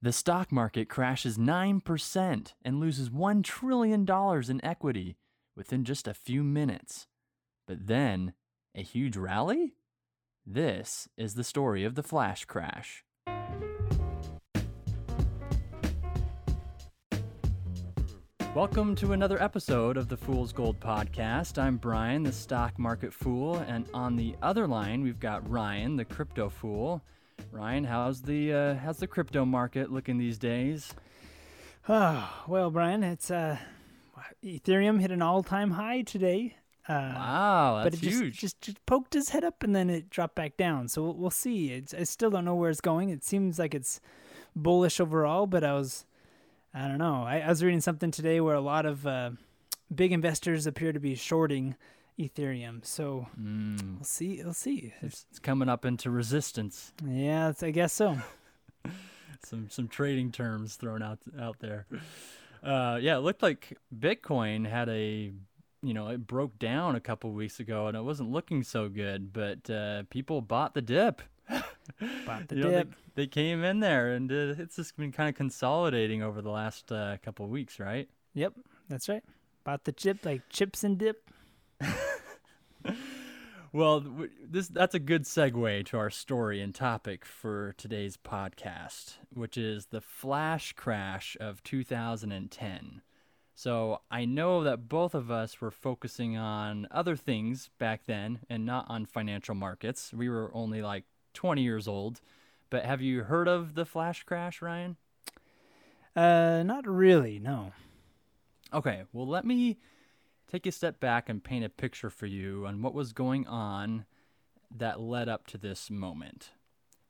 The stock market crashes 9% and loses $1 trillion in equity within just a few minutes. But then, a huge rally? This is the story of the flash crash. Welcome to another episode of the Fool's Gold podcast. I'm Brian, the stock market fool, and on the other line we've got Ryan, the crypto fool. Ryan, how's the uh, how's the crypto market looking these days? Oh, well, Brian, it's uh, Ethereum hit an all-time high today. Uh, wow, that's but it huge. Just, just just poked his head up and then it dropped back down. So we'll, we'll see. It's, I still don't know where it's going. It seems like it's bullish overall, but I was, I don't know. I, I was reading something today where a lot of uh, big investors appear to be shorting Ethereum. So Mm, we'll see. We'll see. it's, it's coming up into resistance. Yeah, it's, I guess so. Some some trading terms thrown out out there. Uh, yeah, it looked like Bitcoin had a you know it broke down a couple weeks ago and it wasn't looking so good, but uh, people bought the dip. Bought the You know, they, dip. they came in there and uh, it's just been kind of consolidating over the last uh, couple of weeks, right? Yep, that's right. Bought the chip like chips and dip. Well, this that's a good segue to our story and topic for today's podcast, which is the flash crash of 2010. So, I know that both of us were focusing on other things back then and not on financial markets. We were only like 20 years old. But have you heard of the flash crash, Ryan? Uh, not really. No. Okay, well, let me take a step back and paint a picture for you on what was going on that led up to this moment.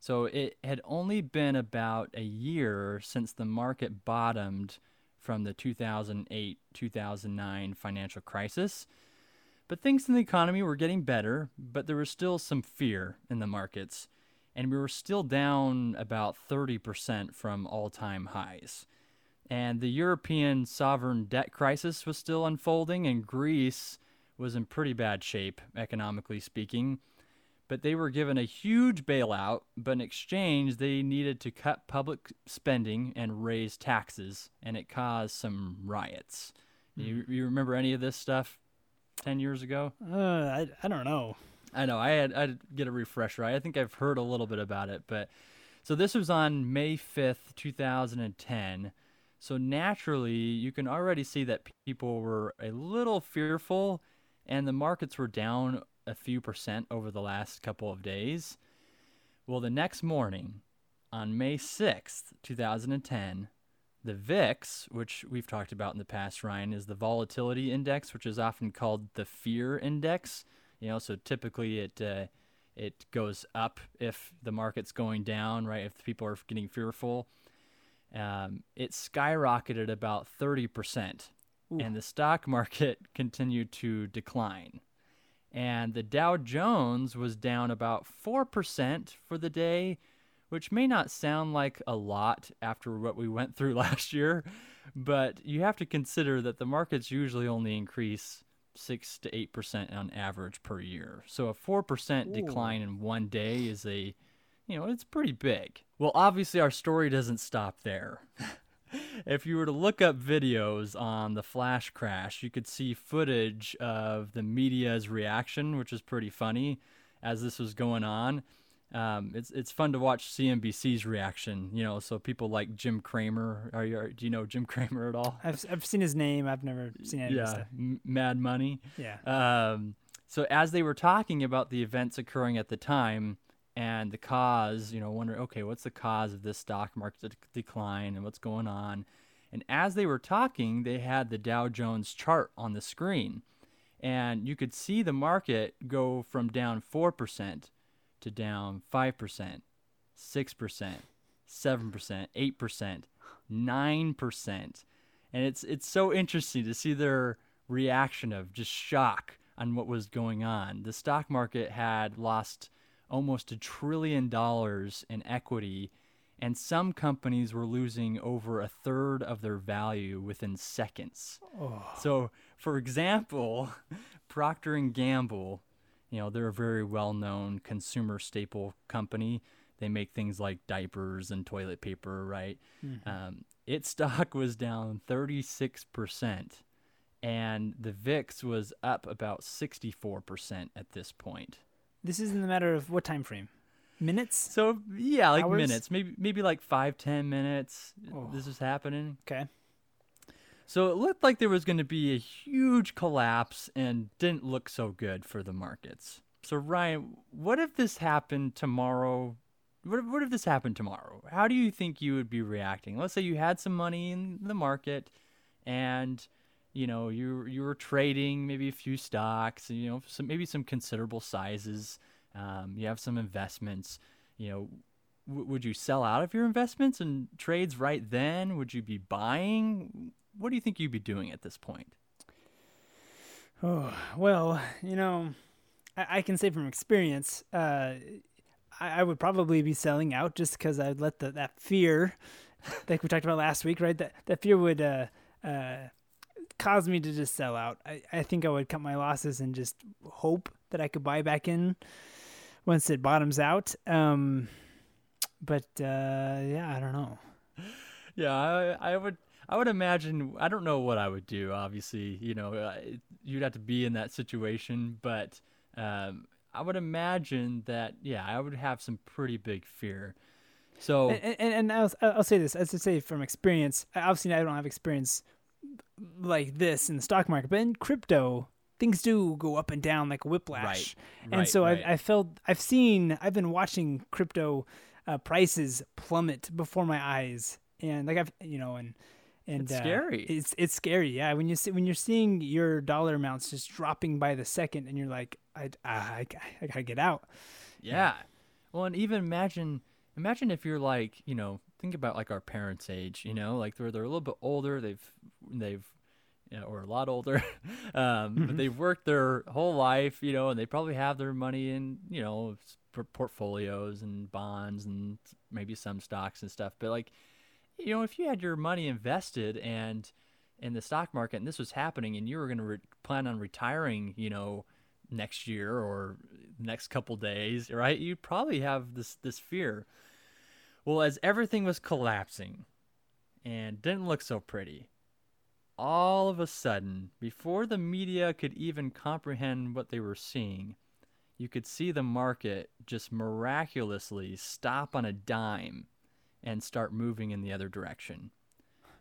So, it had only been about a year since the market bottomed from the 2008 2009 financial crisis. But things in the economy were getting better, but there was still some fear in the markets, and we were still down about 30% from all time highs. And the European sovereign debt crisis was still unfolding, and Greece was in pretty bad shape, economically speaking. But they were given a huge bailout, but in exchange, they needed to cut public spending and raise taxes, and it caused some riots. You, you remember any of this stuff 10 years ago? Uh, I I don't know. I know. I had I'd get a refresher. I think I've heard a little bit about it, but so this was on May 5th, 2010. So naturally, you can already see that people were a little fearful and the markets were down a few percent over the last couple of days. Well, the next morning, on May 6th, 2010, the VIX, which we've talked about in the past, Ryan, is the volatility index, which is often called the fear index. You know, so typically it uh, it goes up if the market's going down, right? If people are getting fearful, um, it skyrocketed about thirty percent, and the stock market continued to decline. And the Dow Jones was down about four percent for the day, which may not sound like a lot after what we went through last year, but you have to consider that the markets usually only increase six to eight percent on average per year. So a four percent decline in one day is a, you know, it's pretty big. Well, obviously our story doesn't stop there. if you were to look up videos on the flash crash, you could see footage of the media's reaction, which is pretty funny as this was going on. Um, it's it's fun to watch CNBC's reaction. You know, so people like Jim Cramer. Are you? Do you know Jim Cramer at all? I've I've seen his name. I've never seen any yeah, stuff. M- Mad Money. Yeah. Um, so as they were talking about the events occurring at the time and the cause, you know, wondering, okay, what's the cause of this stock market dec- decline and what's going on? And as they were talking, they had the Dow Jones chart on the screen, and you could see the market go from down four percent to down five percent, six percent, seven percent, eight percent, nine percent, and it's it's so interesting to see their reaction of just shock on what was going on. The stock market had lost almost a trillion dollars in equity, and some companies were losing over a third of their value within seconds. So, for example, Procter and Gamble, you know, they're a very well-known consumer staple company. they make things like diapers and toilet paper, right? Mhm. Um, its stock was down 36%, and the VIX was up about 64% at this point. This is in the matter of what time frame? Minutes? So yeah, like Hours? minutes, maybe maybe like five ten minutes. Oh. This is happening. Okay. So it looked like there was going to be a huge collapse and didn't look so good for the markets. So Ryan, what if this happened tomorrow? What if, what if this happened tomorrow? How do you think you would be reacting? Let's say you had some money in the market and you know you you were trading maybe a few stocks, you know, some maybe some considerable sizes. Um, you have some investments, you know, w- would you sell out of your investments and trades right then? Would you be buying? What do you think you'd be doing at this point? Oh, well, you know, I, I can say from experience, uh, I, I would probably be selling out just because I'd let the, that fear, like we talked about last week, right? That that fear would uh, uh, cause me to just sell out. I, I think I would cut my losses and just hope that I could buy back in once it bottoms out. Um, but uh, yeah, I don't know. Yeah, I, I would. I would imagine. I don't know what I would do. Obviously, you know, uh, you'd have to be in that situation. But um, I would imagine that. Yeah, I would have some pretty big fear. So and, and, and I'll, I'll say this as to say from experience obviously i don't have experience like this in the stock market but in crypto things do go up and down like a whiplash Right, and right, so right. I've, I felt i've seen i've been watching crypto uh, prices plummet before my eyes and like i've you know and and It's uh, scary. it's it's scary yeah when you see when you're seeing your dollar amounts just dropping by the second and you're like i i, I, I gotta get out Yeah. Well, and even imagine imagine if you're like, you know, think about like our parents' age, you know, like they're they're a little bit older, they've they've you know, or a lot older, um, but they've worked their whole life, you know, and they probably have their money in, you know, portfolios and bonds and maybe some stocks and stuff. But like, you know, if you had your money invested and in the stock market and this was happening and you were going to re- plan on retiring, you know, next year or next couple days, right? You'd probably have this this fear. Well, as everything was collapsing and didn't look so pretty, all of a sudden, before the media could even comprehend what they were seeing, you could see the market just miraculously stop on a dime and start moving in the other direction.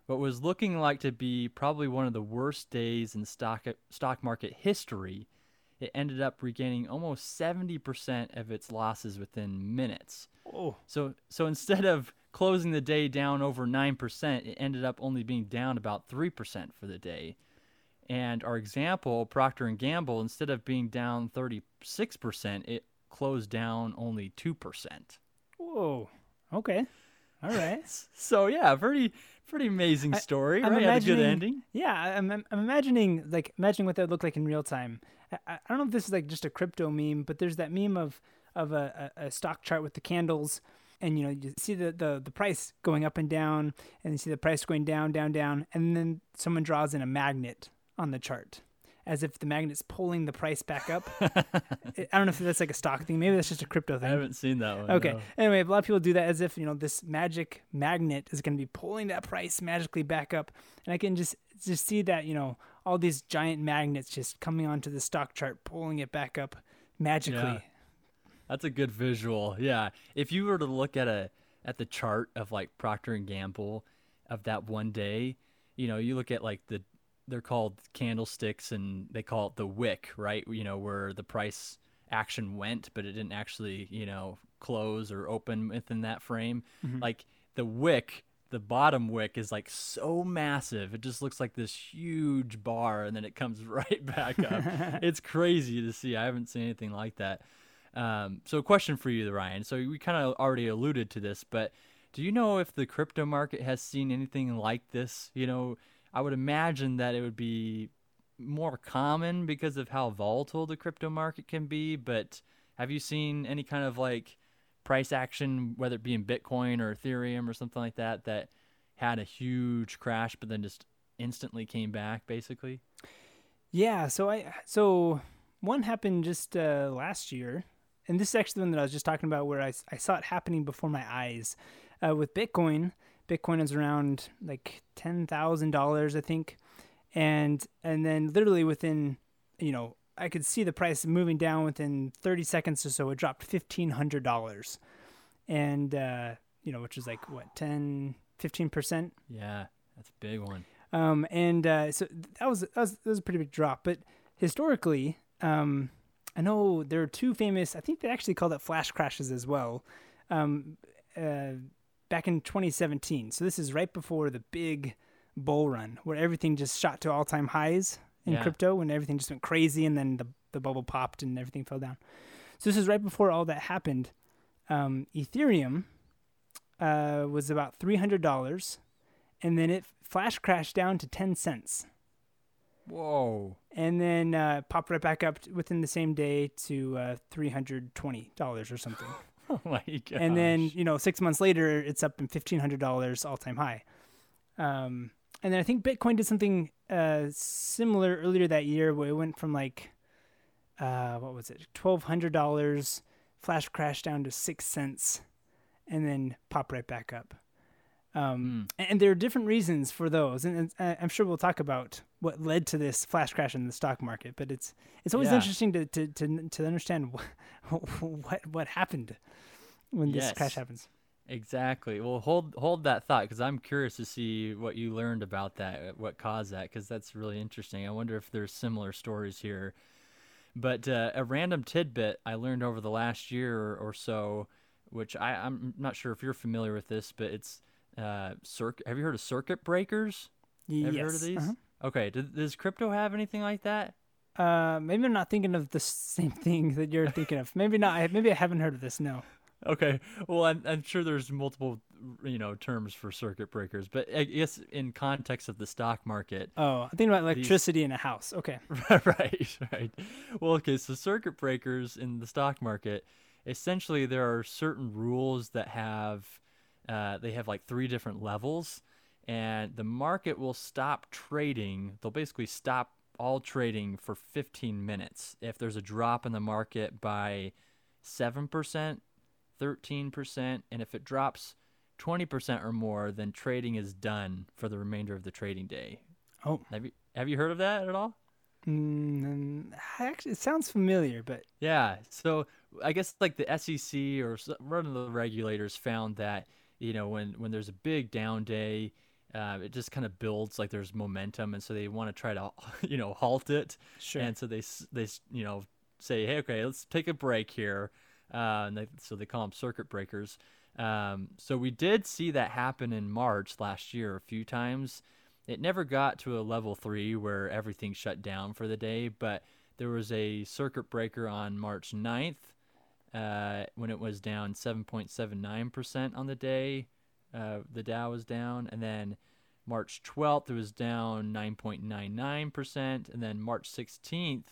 What was looking like to be probably one of the worst days in stock stock market history, it ended up regaining almost 70% of its losses within minutes. oh So so instead of closing the day down over 9%, it ended up only being down about 3% for the day. And our example, Procter and Gamble, instead of being down 36%, it closed down only 2%. whoa okay all right So yeah, pretty pretty amazing story, I'm right? Had a good ending. Yeah, I'm, I'm I'm imagining like imagining what that would look like in real time. I, don't know if this is like just a crypto meme, but there's that meme of of a, a, a stock chart with the candles, and you know you see the, the the price going up and down, and you see the price going down, down, down, and then someone draws in a magnet on the chart, as if the magnet's pulling the price back up. I don't know if that's like a stock thing. Maybe that's just a crypto thing. I haven't seen that one. Okay. no. Anyway, a lot of people do that as if you know this magic magnet is going to be pulling that price magically back up, and I can just just see that you know all these giant magnets just coming onto the stock chart, pulling it back up magically. Yeah. That's a good visual. Yeah. If you were to look at a at the chart of like Procter and Gamble of that one day, you know, you look at like the they're called candlesticks and they call it the wick, right? You know, where the price action went, but it didn't actually, you know, close or open within that frame. Mm-hmm. Like the wick, the bottom wick is like so massive. It just looks like this huge bar and then it comes right back up. it's crazy to see. I haven't seen anything like that. Um, so, a question for you, Ryan. So, we kind of already alluded to this, but do you know if the crypto market has seen anything like this? You know, I would imagine that it would be more common because of how volatile the crypto market can be. But have you seen any kind of like price action, whether it be in Bitcoin or Ethereum or something like that, that had a huge crash but then just instantly came back, basically? Yeah. So I so one happened just uh, last year, and this is actually the one that I was just talking about, where I, I saw it happening before my eyes. Uh, with Bitcoin, Bitcoin is around like ten thousand dollars, I think, and and then literally within, you know, I could see the price moving down within thirty seconds or so. It dropped fifteen hundred dollars, and uh, you know, which is like what 10, 15 percent. Yeah, that's a big one. Um, and uh, so that was, that was that was a pretty big drop. But historically, um, I know there are two famous. I think they actually called it flash crashes as well. Um, uh, back in 2017. So this is right before the big bull run where everything just shot to all time highs in Yeah. crypto when everything just went crazy and then the the bubble popped and everything fell down. So this is right before all that happened. Um, Ethereum uh, was about three hundred dollars, and then it flash crashed down to ten cents Whoa. and then uh, popped right back up within the same day to uh, three hundred twenty dollars or something. Oh my god. and then you know six months later, it's up in fifteen hundred dollars all time high. Um, and then I think Bitcoin did something uh, similar earlier that year, where it went from like uh, what was it, twelve hundred dollars, flash crash down to six cents, and then pop right back up. Um, Hmm. And there are different reasons for those, and, and I'm sure we'll talk about what led to this flash crash in the stock market. But it's it's always Yeah. interesting to to to, to understand what, what what happened when this crash happens. Exactly. Well, hold hold that thought because I'm curious to see what you learned about that, uh, what caused that, because that's really interesting. I wonder if there's similar stories here. But uh, a random tidbit I learned over the last year or so, which I, I'm not sure if you're familiar with this, but it's uh, circ. Have you heard of circuit breakers? Have yes. you heard of these? uh-huh. Okay. Does, does crypto have anything like that? Uh, maybe I'm not thinking of the same thing that you're thinking of. Maybe not. Maybe I haven't heard of this. No. Okay. Well, I'm, I'm sure there's multiple, you know, terms for circuit breakers, but I guess in context of the stock market, Oh, I'm thinking about electricity in a house. Okay. right, right. Well, okay, so circuit breakers in the stock market, essentially there are certain rules that have uh, they have like three different levels, and the market will stop trading. They'll basically stop all trading for 15 minutes if there's a drop in the market by 7%, 13%, and if it drops 20% or more, then trading is done for the remainder of the trading day. Oh. Have you have you heard of that at all? Mm, actually, it sounds familiar, but Yeah. So I guess like the SEC or one of the regulators found that you know when when there's a big down day, uh, it just kind of builds like there's momentum, and so they want to try to you know halt it. sure. And so they they you know say, hey, okay, let's take a break here. Uh, they, so they call them circuit breakers. Um, so we did see that happen in March last year a few times. It never got to a level three where everything shut down for the day, but there was a circuit breaker on March 9th uh, when it was down 7.79% on the day. Uh, the Dow was down. And then March 12th, it was down 9.99%. And then March 16th,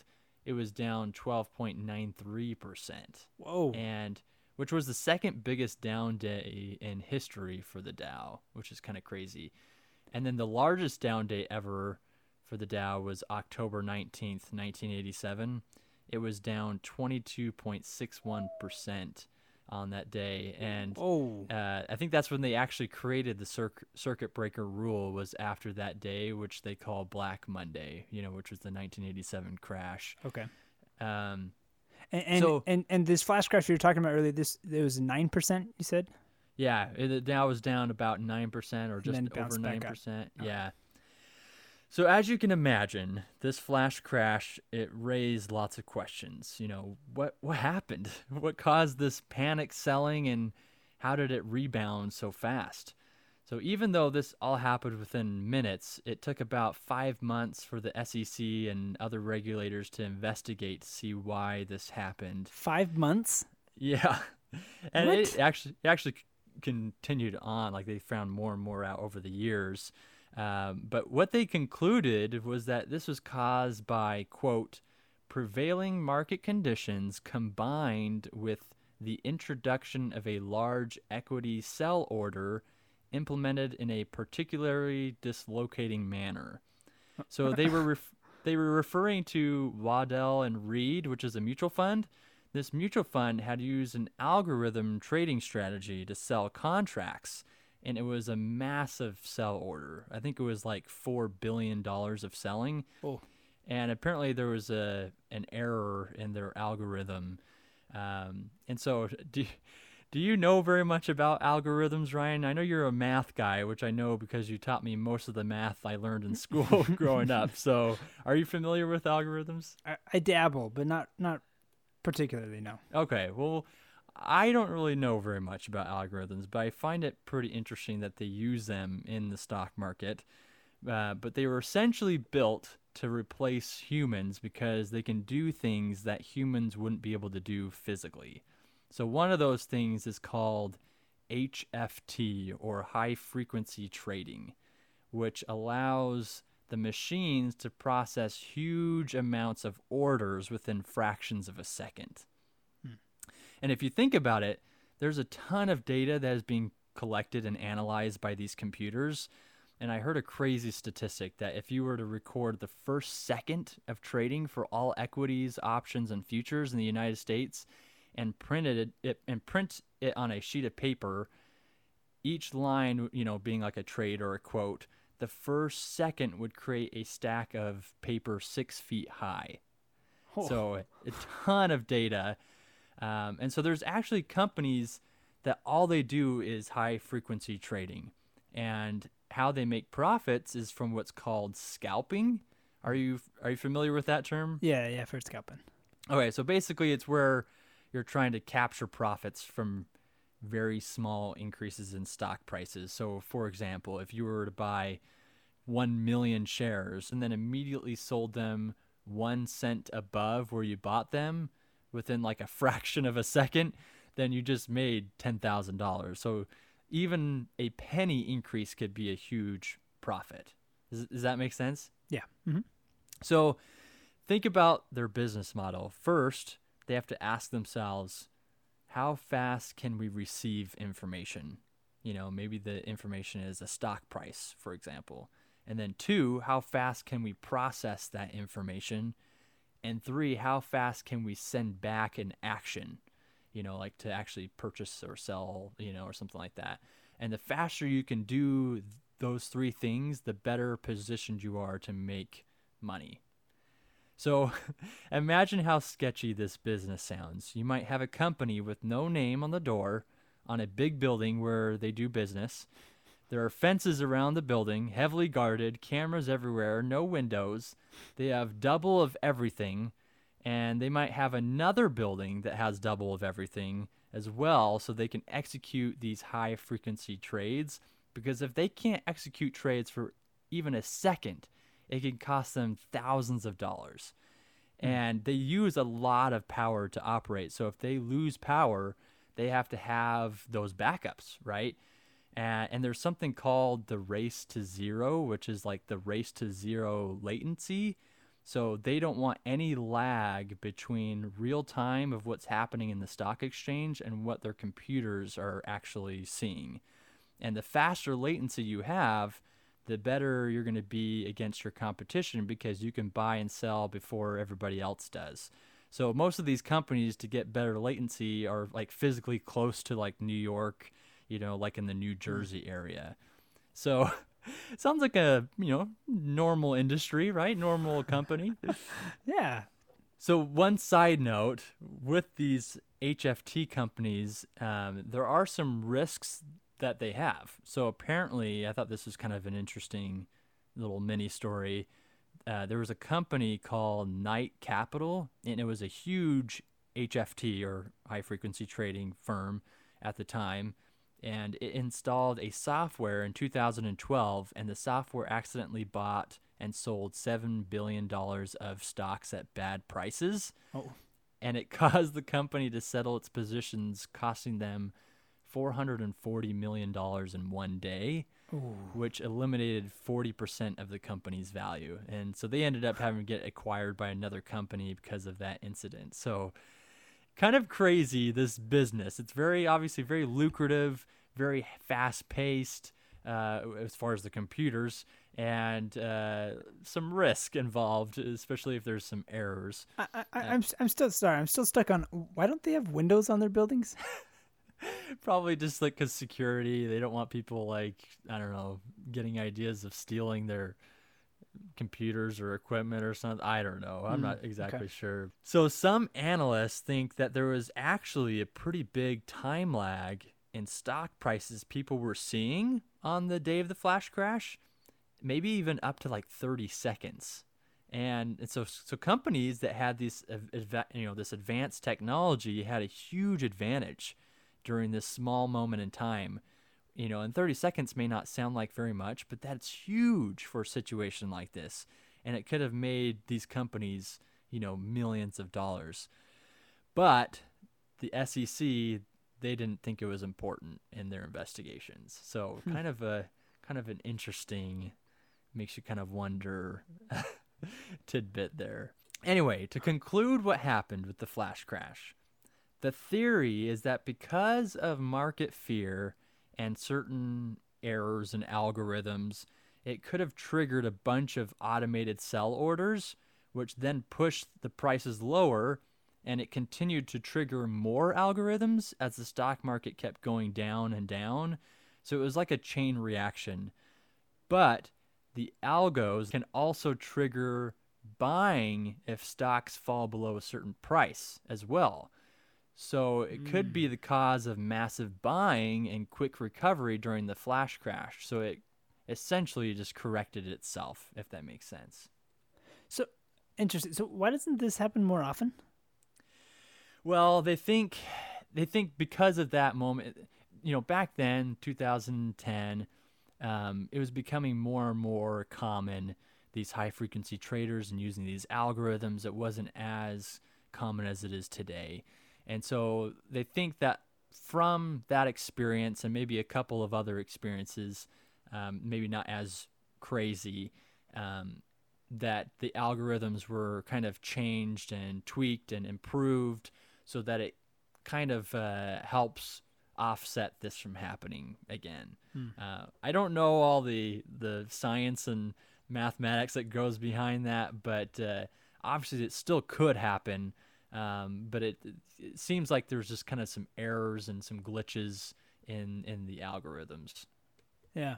it was down 12.93%. Whoa. And which was the second biggest down day in history for the Dow, which is kind of crazy. And then the largest down day ever for the Dow was October 19th, 1987. It was down 22.61% on that day. And Whoa. uh, I think that's when they actually created the circ- circuit breaker rule was after that day, which they call Black Monday, you know, which was the 1987 crash. Okay. Um, And and, So- and and this flash crash you were talking about earlier, this it was nine percent. You said. Yeah, it, the Dow was down about nine percent or just over 9% Yeah. So as you can imagine, this flash crash it raised lots of questions. You know, what what happened? What caused this panic selling, and how did it rebound so fast? So even though this all happened within minutes, it took about five months for the SEC and other regulators to investigate to see why this happened. Five months. Yeah, and What? it actually it actually continued on. Like they found more and more out over the years. Um, but what they concluded was that this was caused by quote prevailing market conditions combined with the introduction of a large equity sell order implemented in a particularly dislocating manner. So they were ref- they were referring to Waddell and Reed, which is a mutual fund this mutual fund had used an algorithm trading strategy to sell contracts, and it was a massive sell order. I think it was like $4 billion of selling. Oh. And apparently there was a an error in their algorithm. Um, and so, do, do you know very much about algorithms, Ryan? I know you're a math guy, which I know because you taught me most of the math I learned in school growing up. So, are you familiar with algorithms? I, I dabble, but not not particularly. No. Okay, well, I don't really know very much about algorithms, but I find it pretty interesting that they use them in the stock market. Uh, but they were essentially built to replace humans because they can do things that humans wouldn't be able to do physically. So, one of those things is called HFT or high frequency trading, which allows the machines to process huge amounts of orders within fractions of a second. And if you think about it, there's a ton of data that is being collected and analyzed by these computers. And I heard a crazy statistic that if you were to record the first second of trading for all equities, options, and futures in the United States and printed it, it and print it on a sheet of paper, each line, you know, being like a trade or a quote, the first second would create a stack of paper six feet high. Oh. So a ton of data. Um, and so there's actually companies that all they do is high frequency trading. And how they make profits is from what's called scalping. Are you are you familiar with that term? Yeah, yeah, for scalping. Okay, so basically it's where you're trying to capture profits from very small increases in stock prices. So, for example, if you were to buy 1 million shares and then immediately sold them one cent above where you bought them within like a fraction of a second, then you just made $10,000. So, even a penny increase could be a huge profit. Does, does that make sense? Yeah. Mm-hmm. So, think about their business model. First, they have to ask themselves, how fast can we receive information? You know, maybe the information is a stock price, for example. And then two, how fast can we process that information? And three, how fast can we send back an action? You know, like to actually purchase or sell, you know, or something like that. And the faster you can do those three things, the better positioned you are to make money. So imagine how sketchy this business sounds. You might have a company with no name on the door on a big building where they do business. There are fences around the building, heavily guarded, cameras everywhere, no windows. They have double of everything, and they might have another building that has double of everything as well so they can execute these high frequency trades because if they can't execute trades for even a second, it can cost them thousands of dollars. Mm. And they use a lot of power to operate. So if they lose power, they have to have those backups, right? And, and there's something called the race to zero, which is like the race to zero latency. So they don't want any lag between real time of what's happening in the stock exchange and what their computers are actually seeing. And the faster latency you have, the better you're going to be against your competition because you can buy and sell before everybody else does. So most of these companies to get better latency are like physically close to like New York, you know, like in the New Jersey area. So sounds like a, you know, normal industry, right? Normal company. yeah. So one side note with these HFT companies, um, there are some risks that they have. So apparently, I thought this was kind of an interesting little mini story. Uh, there was a company called Knight Capital, and it was a huge HFT or high frequency trading firm at the time. And it installed a software in 2012, and the software accidentally bought and sold $7 billion of stocks at bad prices. Oh. And it caused the company to settle its positions, costing them $440 million in one day, Ooh. which eliminated 40% of the company's value. And so they ended up having to get acquired by another company because of that incident. So, kind of crazy, this business. It's very, obviously, very lucrative, very fast paced. uh, as far as the computers and uh, some risk involved, especially if there's some errors. I, I, I'm I'm still sorry. I'm still stuck on why don't they have windows on their buildings? Probably just like because security, they don't want people like I don't know getting ideas of stealing their computers or equipment or something. I don't know. I'm Mm, not exactly okay. sure. So some analysts think that there was actually a pretty big time lag in stock prices people were seeing on the day of the flash crash, maybe even up to like 30 seconds. And, and so so companies that had this you know this advanced technology had a huge advantage during this small moment in time you know, and 30 seconds may not sound like very much, but that's huge for a situation like this. And it could have made these companies, you know, millions of dollars. But the SEC, they didn't think it was important in their investigations. So Hmm. kind of a kind of an interesting makes you kind of wonder tidbit there. Anyway, to conclude what happened with the flash crash. The theory is that because of market fear and certain errors and algorithms, it could have triggered a bunch of automated sell orders, which then pushed the prices lower, and it continued to trigger more algorithms as the stock market kept going down and down. So it was like a chain reaction. But the algos can also trigger buying if stocks fall below a certain price as well. So it could be the cause of massive buying and quick recovery during the flash crash. So it essentially just corrected itself, if that makes sense. So interesting. So why doesn't this happen more often? Well, they think they think because of that moment, you know, back then, 2010, um, it was becoming more and more common these high frequency traders and using these algorithms. It wasn't as common as it is today, and so they think that from that experience and maybe a couple of other experiences, um, maybe not as crazy. Um, that the algorithms were kind of changed and tweaked and improved so that it kind of uh, helps offset this from happening again. Uh, I don't know all the the science and mathematics that goes behind that, but uh, obviously it still could happen. Um, but it, it seems like there's just kind of some errors and some glitches in in the algorithms. Yeah.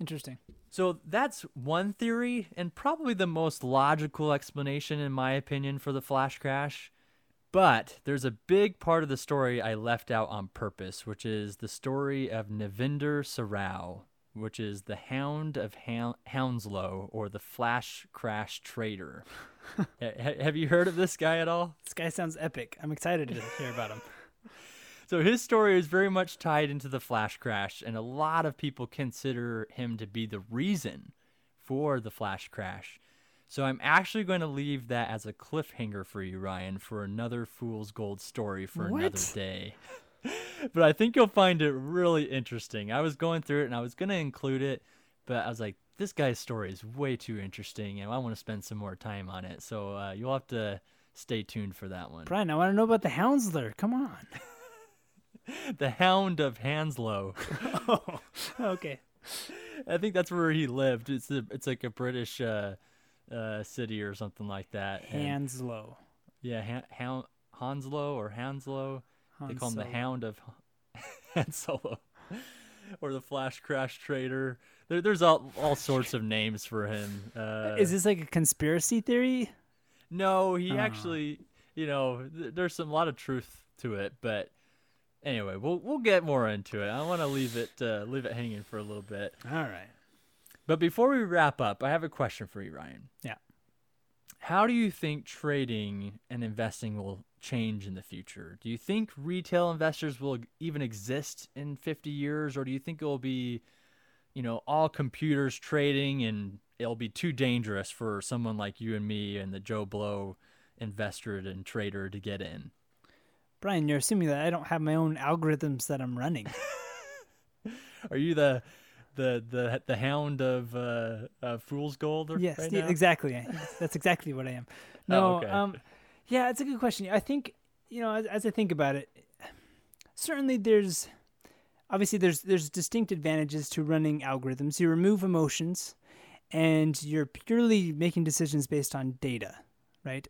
Interesting. So that's one theory, and probably the most logical explanation, in my opinion, for the flash crash. But there's a big part of the story I left out on purpose, which is the story of Navinder Sarao, which is the Hound of Houn- Hounslow, or the Flash Crash Trader. Ha- ha- Have you heard of this guy at all? This guy sounds epic. I'm excited to hear about him. So his story is very much tied into the flash crash, and a lot of people consider him to be the reason for the flash crash. So I'm actually going to leave that as a cliffhanger for you, Ryan, for another Fool's Gold story for another day. but I think you'll find it really interesting. I was going through it and I was going to include it, but I was like, this guy's story is way too interesting, and I want to spend some more time on it. So uh, you'll have to stay tuned for that one. Brian, I want to know about the Hounsler. Come on. the Hound of Hanslow. oh, okay. I think that's where he lived. It's a, it's like a British uh, uh, city or something like that. And- Hanslow. yeah, Han- Han- Hanslow or Hanslow. They call him the Hound of Han Solo, or the Flash Crash Trader. There, there's all all sorts of names for him. Uh, Is this like a conspiracy theory? no, he Ah. actually, you know, th- there's some lot of truth to it, but. Anyway, we'll we'll get more into it. I want to leave it uh, leave it hanging for a little bit. All right. But before we wrap up, I have a question for you, Ryan. Yeah. How do you think trading and investing will change in the future? Do you think retail investors will even exist in 50 years or do you think it will be, you know, all computers trading and it'll be too dangerous for someone like you and me and the Joe Blow investor and trader to get in? Brian, you're assuming that I don't have my own algorithms that I'm running. Are you the the the the hound of uh, uh fool's gold or yes, right yeah, exactly. That's exactly what I am. Oh, No, okay. um, yeah, it's a good question. I think you know, as, as I think about it, certainly there's obviously there's there's distinct advantages to running algorithms. You remove emotions, and you're purely making decisions based on data, right?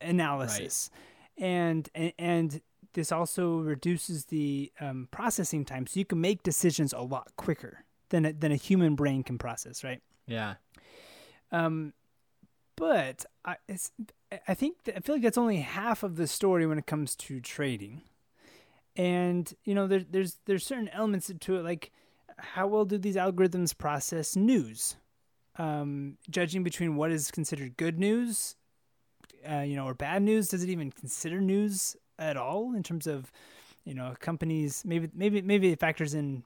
Analysis, right. and and this also reduces the um, processing time, so you can make decisions a lot quicker than a, than a human brain can process, right? Yeah. Um, but I, I think that, I feel like that's only half of the story when it comes to trading, and you know, there, there's there's certain elements to it, like how well do these algorithms process news, um, judging between what is considered good news, uh, you know, or bad news. Does it even consider news at all in terms of, you know, companies? Maybe maybe maybe it factors in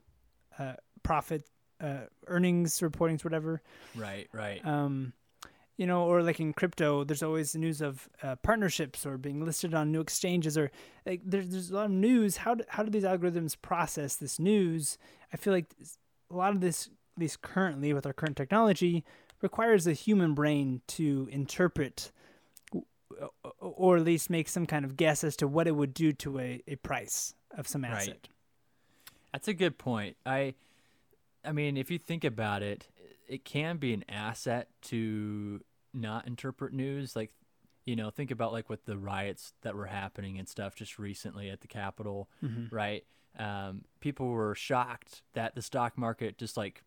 uh, profit, uh, earnings reportings, whatever. Right, right. Um, you know, or like in crypto, there's always news of uh, partnerships or being listed on new exchanges, or like there's there's a lot of news. How do, how do these algorithms process this news? I feel like a lot of this, at least currently with our current technology, requires a human brain to interpret, or at least make some kind of guess as to what it would do to a, a price of some asset. Right. That's a good point. I, I mean, if you think about it, it can be an asset to not interpret news like you know think about like with the riots that were happening and stuff just recently at the capitol mm-hmm. right um, people were shocked that the stock market just like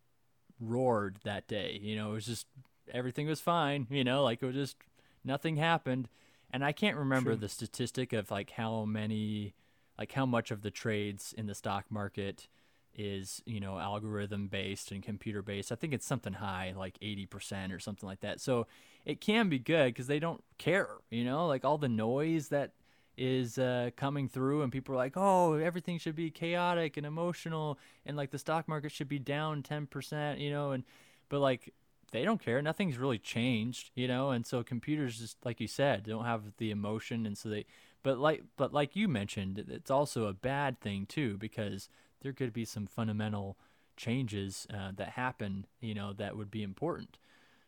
roared that day you know it was just everything was fine you know like it was just nothing happened and i can't remember True. the statistic of like how many like how much of the trades in the stock market is you know algorithm based and computer based i think it's something high like 80% or something like that. So it can be good because they don't care you know like all the noise that is uh, coming through and people are like oh everything should be chaotic and emotional and like the stock market should be down 10% you know and but like they don't care. Nothing's really changed you know and so computers just like you said don't have the emotion and so they but like but like you mentioned it's also a bad thing too because there could be some fundamental changes uh, that happen, you know, that would be important.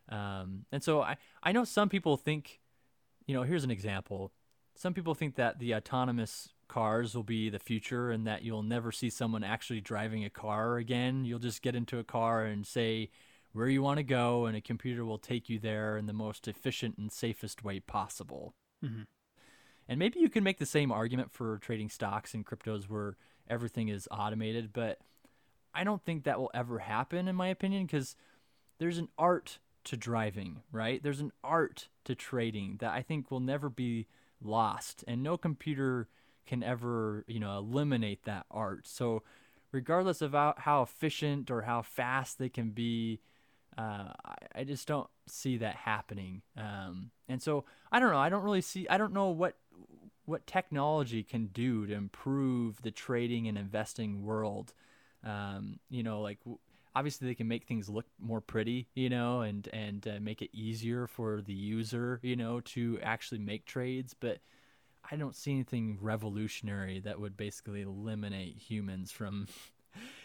Um, and so I, I know some people think, you know, here's an example. Some people think that the autonomous cars will be the future and that you'll never see someone actually driving a car again. You'll just get into a car and say where you want to go, and a computer will take you there in the most efficient and safest way possible. Mm-hmm. And maybe you can make the same argument for trading stocks and cryptos where everything is automated, but I don't think that will ever happen in my opinion because there's an art to driving, right? There's an art to trading that I think will never be lost and no computer can ever, you know, eliminate that art. So regardless of how, efficient or how fast they can be, uh, I, I, just don't see that happening. Um, and so I don't know. I don't really see. I don't know what what technology can do to improve the trading and investing world. Um, you know, like obviously they can make things look more pretty, you know, and and uh, make it easier for the user, you know, to actually make trades. But I don't see anything revolutionary that would basically eliminate humans from.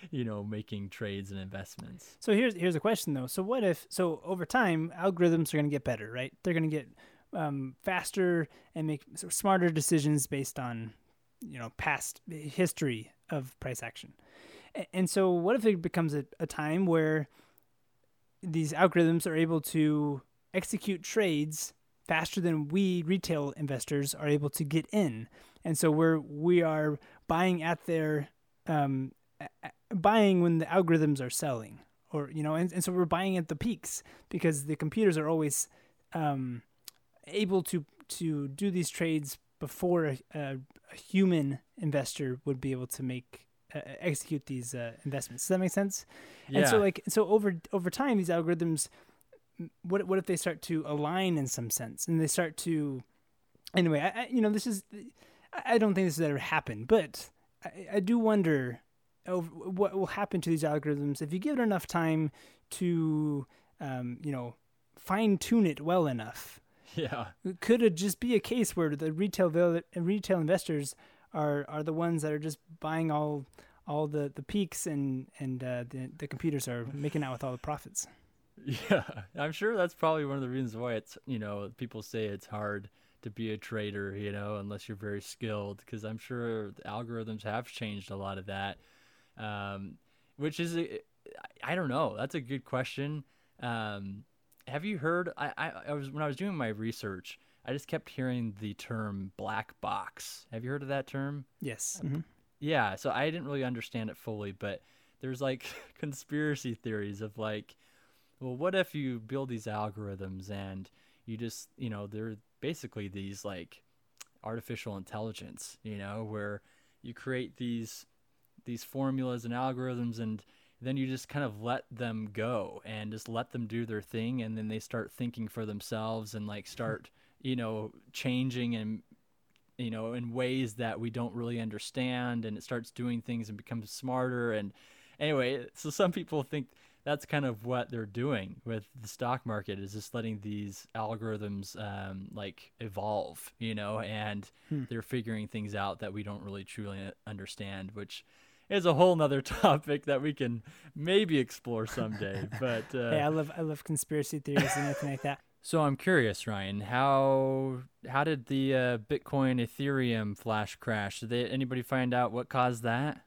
you know making trades and investments so here's here's a question though so what if so over time algorithms are going to get better right they're going to get um, faster and make smarter decisions based on you know past history of price action. And so, what if it becomes a, a time where these algorithms are able to execute trades faster than we retail investors are able to get in, and so we're we are buying at their um, buying when the algorithms are selling, or you know, and, and so we're buying at the peaks because the computers are always um, able to to do these trades before a, a, a human investor would be able to make uh, execute these uh, investments. Does that make sense? Yeah. And so like so over over time these algorithms what what if they start to align in some sense and they start to anyway I, I you know this is I don't think this has ever happened but I, I do wonder what will happen to these algorithms if you give it enough time to um, you know fine tune it well enough Yeah. Could it just be a case where the retail retail investors are are the ones that are just buying all all the, the peaks and and uh, the the computers are making out with all the profits? Yeah, I'm sure that's probably one of the reasons why it's you know people say it's hard to be a trader, you know, unless you're very skilled, because I'm sure the algorithms have changed a lot of that. Um, which is, a- I don't know. That's a good question. Um, have you heard? I, I, I was when I was doing my research, I just kept hearing the term black box. Have you heard of that term? Yes. mhm. Yeah, so I didn't really understand it fully, but there's like conspiracy theories of like, well, what if you build these algorithms and you just, you know, they're basically these like artificial intelligence, you know, where you create these these formulas and algorithms and then you just kind of let them go and just let them do their thing and then they start thinking for themselves and like start, you know, changing and you know, in ways that we don't really understand, and it starts doing things and becomes smarter. And anyway, so some people think that's kind of what they're doing with the stock market is just letting these algorithms um, like evolve, you know, and Hmm. they're figuring things out that we don't really truly understand, which is a whole nother topic that we can maybe explore someday. but uh, Hey, I love I love conspiracy theories and everything like that. so I'm curious, Ryan, how how did the uh, Bitcoin Ethereum flash crash? Did they, anybody find out what caused that?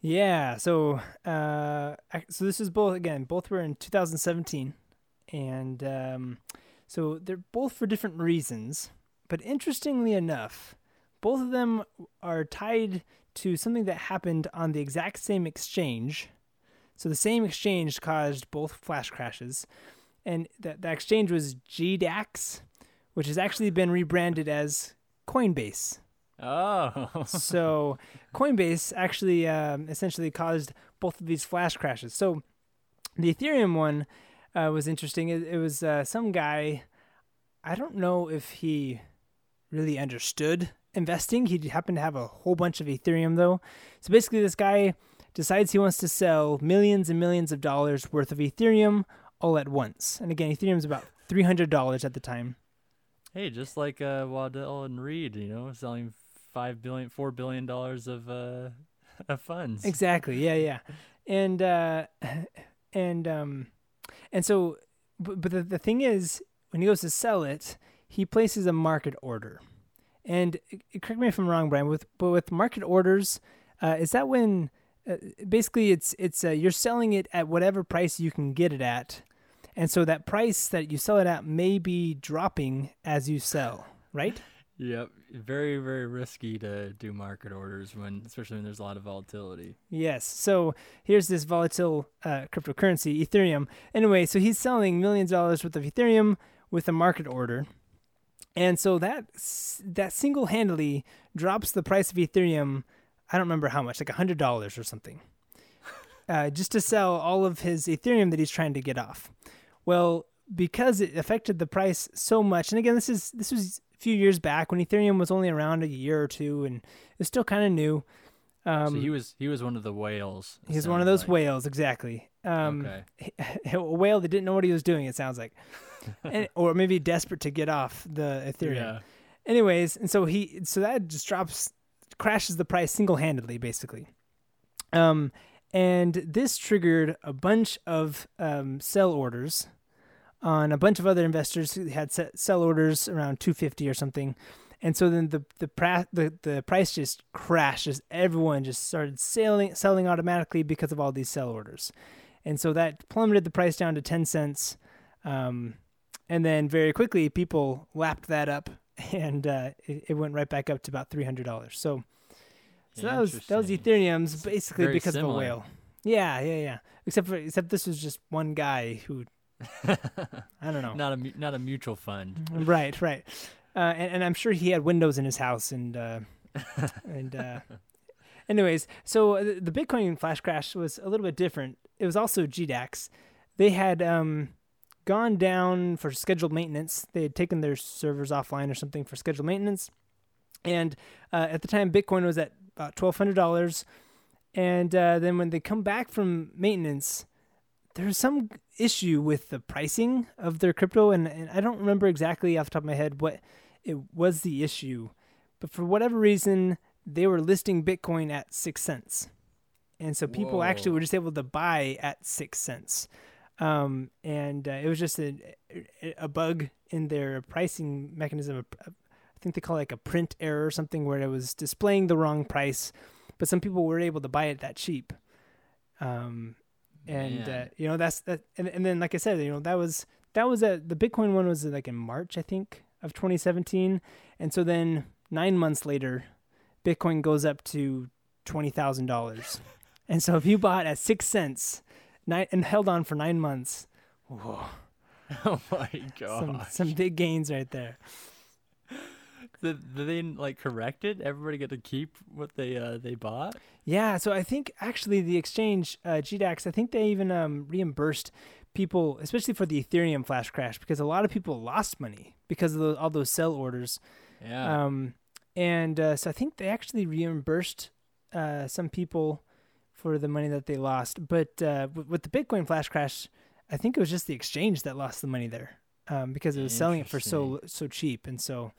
Yeah. So, uh, so this is both again. Both were in 2017, and um, so they're both for different reasons. But interestingly enough, both of them are tied to something that happened on the exact same exchange. So the same exchange caused both flash crashes, and that the exchange was GDAX, which has actually been rebranded as Coinbase Oh, so Coinbase actually um, essentially caused both of these flash crashes. So the Ethereum one uh, was interesting. It, it was uh, some guy. I don't know if he really understood investing. He happened to have a whole bunch of Ethereum though. So basically, this guy decides he wants to sell millions and millions of dollars worth of Ethereum all at once. And again, Ethereum's about three hundred dollars at the time. hey, just like uh, Waddell and Reed, you know, selling five billion, four billion dollars of uh, of funds. Exactly. Yeah, yeah. And uh and um and so but, but the, the thing is when he goes to sell it, he places a market order. And uh, correct me if I'm wrong, Brian, with but with market orders, uh, is that when uh, basically it's it's uh, you're selling it at whatever price you can get it at. And so that price that you sell it at may be dropping as you sell, right? Yep, very very risky to do market orders when, especially when there's a lot of volatility. Yes. So here's this volatile uh, cryptocurrency, Ethereum. Anyway, so he's selling millions of dollars worth of Ethereum with a market order, and so that that single handedly drops the price of Ethereum. I don't remember how much, like a hundred dollars or something, uh, just to sell all of his Ethereum that he's trying to get off. Well, because it affected the price so much, and again, this is this was a few years back when Ethereum was only around a year or two, and it's still kind of new. Um, so he was he was one of the whales. He's one of those like. whales, exactly. Um, okay. a whale that didn't know what he was doing. It sounds like, and, or maybe desperate to get off the Ethereum. Yeah. Anyways, and so he, so that just drops, crashes the price single handedly, basically. Um, and this triggered a bunch of um, sell orders on a bunch of other investors who had set sell orders around 250 or something. And so then the the, pra- the the price just crashes. Everyone just started selling selling automatically because of all these sell orders, and so that plummeted the price down to 10 cents. Um, and then very quickly people lapped that up, and uh, it, it went right back up to about three hundred dollars. So so that was that was. Ethereum's basically very because of a whale. Yeah, yeah, yeah. Except for except this was just one guy who I don't know. not a not a mutual fund. Right, right. Uh, and, and I'm sure he had windows in his house and uh, and uh, anyways, so the the Bitcoin flash crash was a little bit different. It was also GDAX. They had um, gone down for scheduled maintenance. They had taken their servers offline or something for scheduled maintenance. And uh, at the time, Bitcoin was at about twelve hundred dollars. And uh, then when they come back from maintenance, there's some issue with the pricing of their crypto, and, and I don't remember exactly off the top of my head what it was the issue, but for whatever reason, they were listing Bitcoin at six cents, and so people actually were just able to buy at six cents, um, and uh, it was just a a bug in their pricing mechanism. I think they call it like a print error or something, where it was displaying the wrong price. but some people were able to buy it that cheap. Um, and uh, you know that's that, and, and then like I said, you know that was that was a the Bitcoin one was like in March I think of 2017, and so then nine months later, Bitcoin goes up to twenty thousand dollars, and so if you bought at six cents, nine and held on for nine months, whoa, oh my some god. some big gains right there. Did, did they like correct it? Everybody get to keep what they uh they bought? Yeah, so I think actually the exchange uh, GDAX, I think they even um, reimbursed people, especially for the Ethereum flash crash, because a lot of people lost money because of the, all those sell orders. Yeah. Um, and uh, so I think they actually reimbursed uh, some people for the money that they lost. But uh, with the Bitcoin flash crash, I think it was just the exchange that lost the money there um, because it was selling it for so so cheap, and so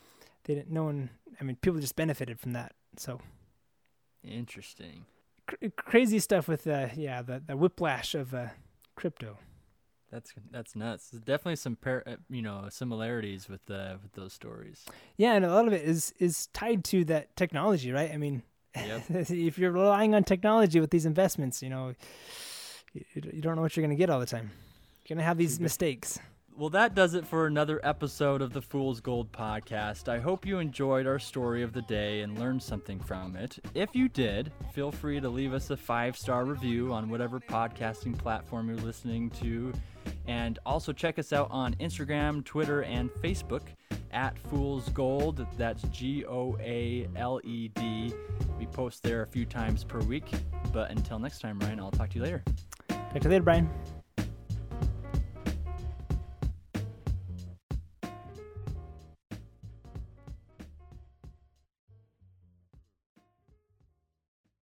they didn't. No one. I mean, people just benefited from that. So Interesting. cr- crazy stuff with uh, yeah the the whiplash of uh, crypto. That's that's nuts. There's definitely some par- uh, you know similarities with uh, with those stories. Yeah, and a lot of it is is tied to that technology, right? I mean, Yep. if you're relying on technology with these investments, you know, you, you don't know what you're going to get all the time. You're going to have these mistakes. Well, that does it for another episode of the Fool's Gold podcast. I hope you enjoyed our story of the day and learned something from it. If you did, feel free to leave us a five star review on whatever podcasting platform you're listening to. And also check us out on Instagram, Twitter, and Facebook at Fool's Gold. That's G O A L E D. We post there a few times per week. But until next time, Ryan, I'll talk to you later. Talk to you later, Brian.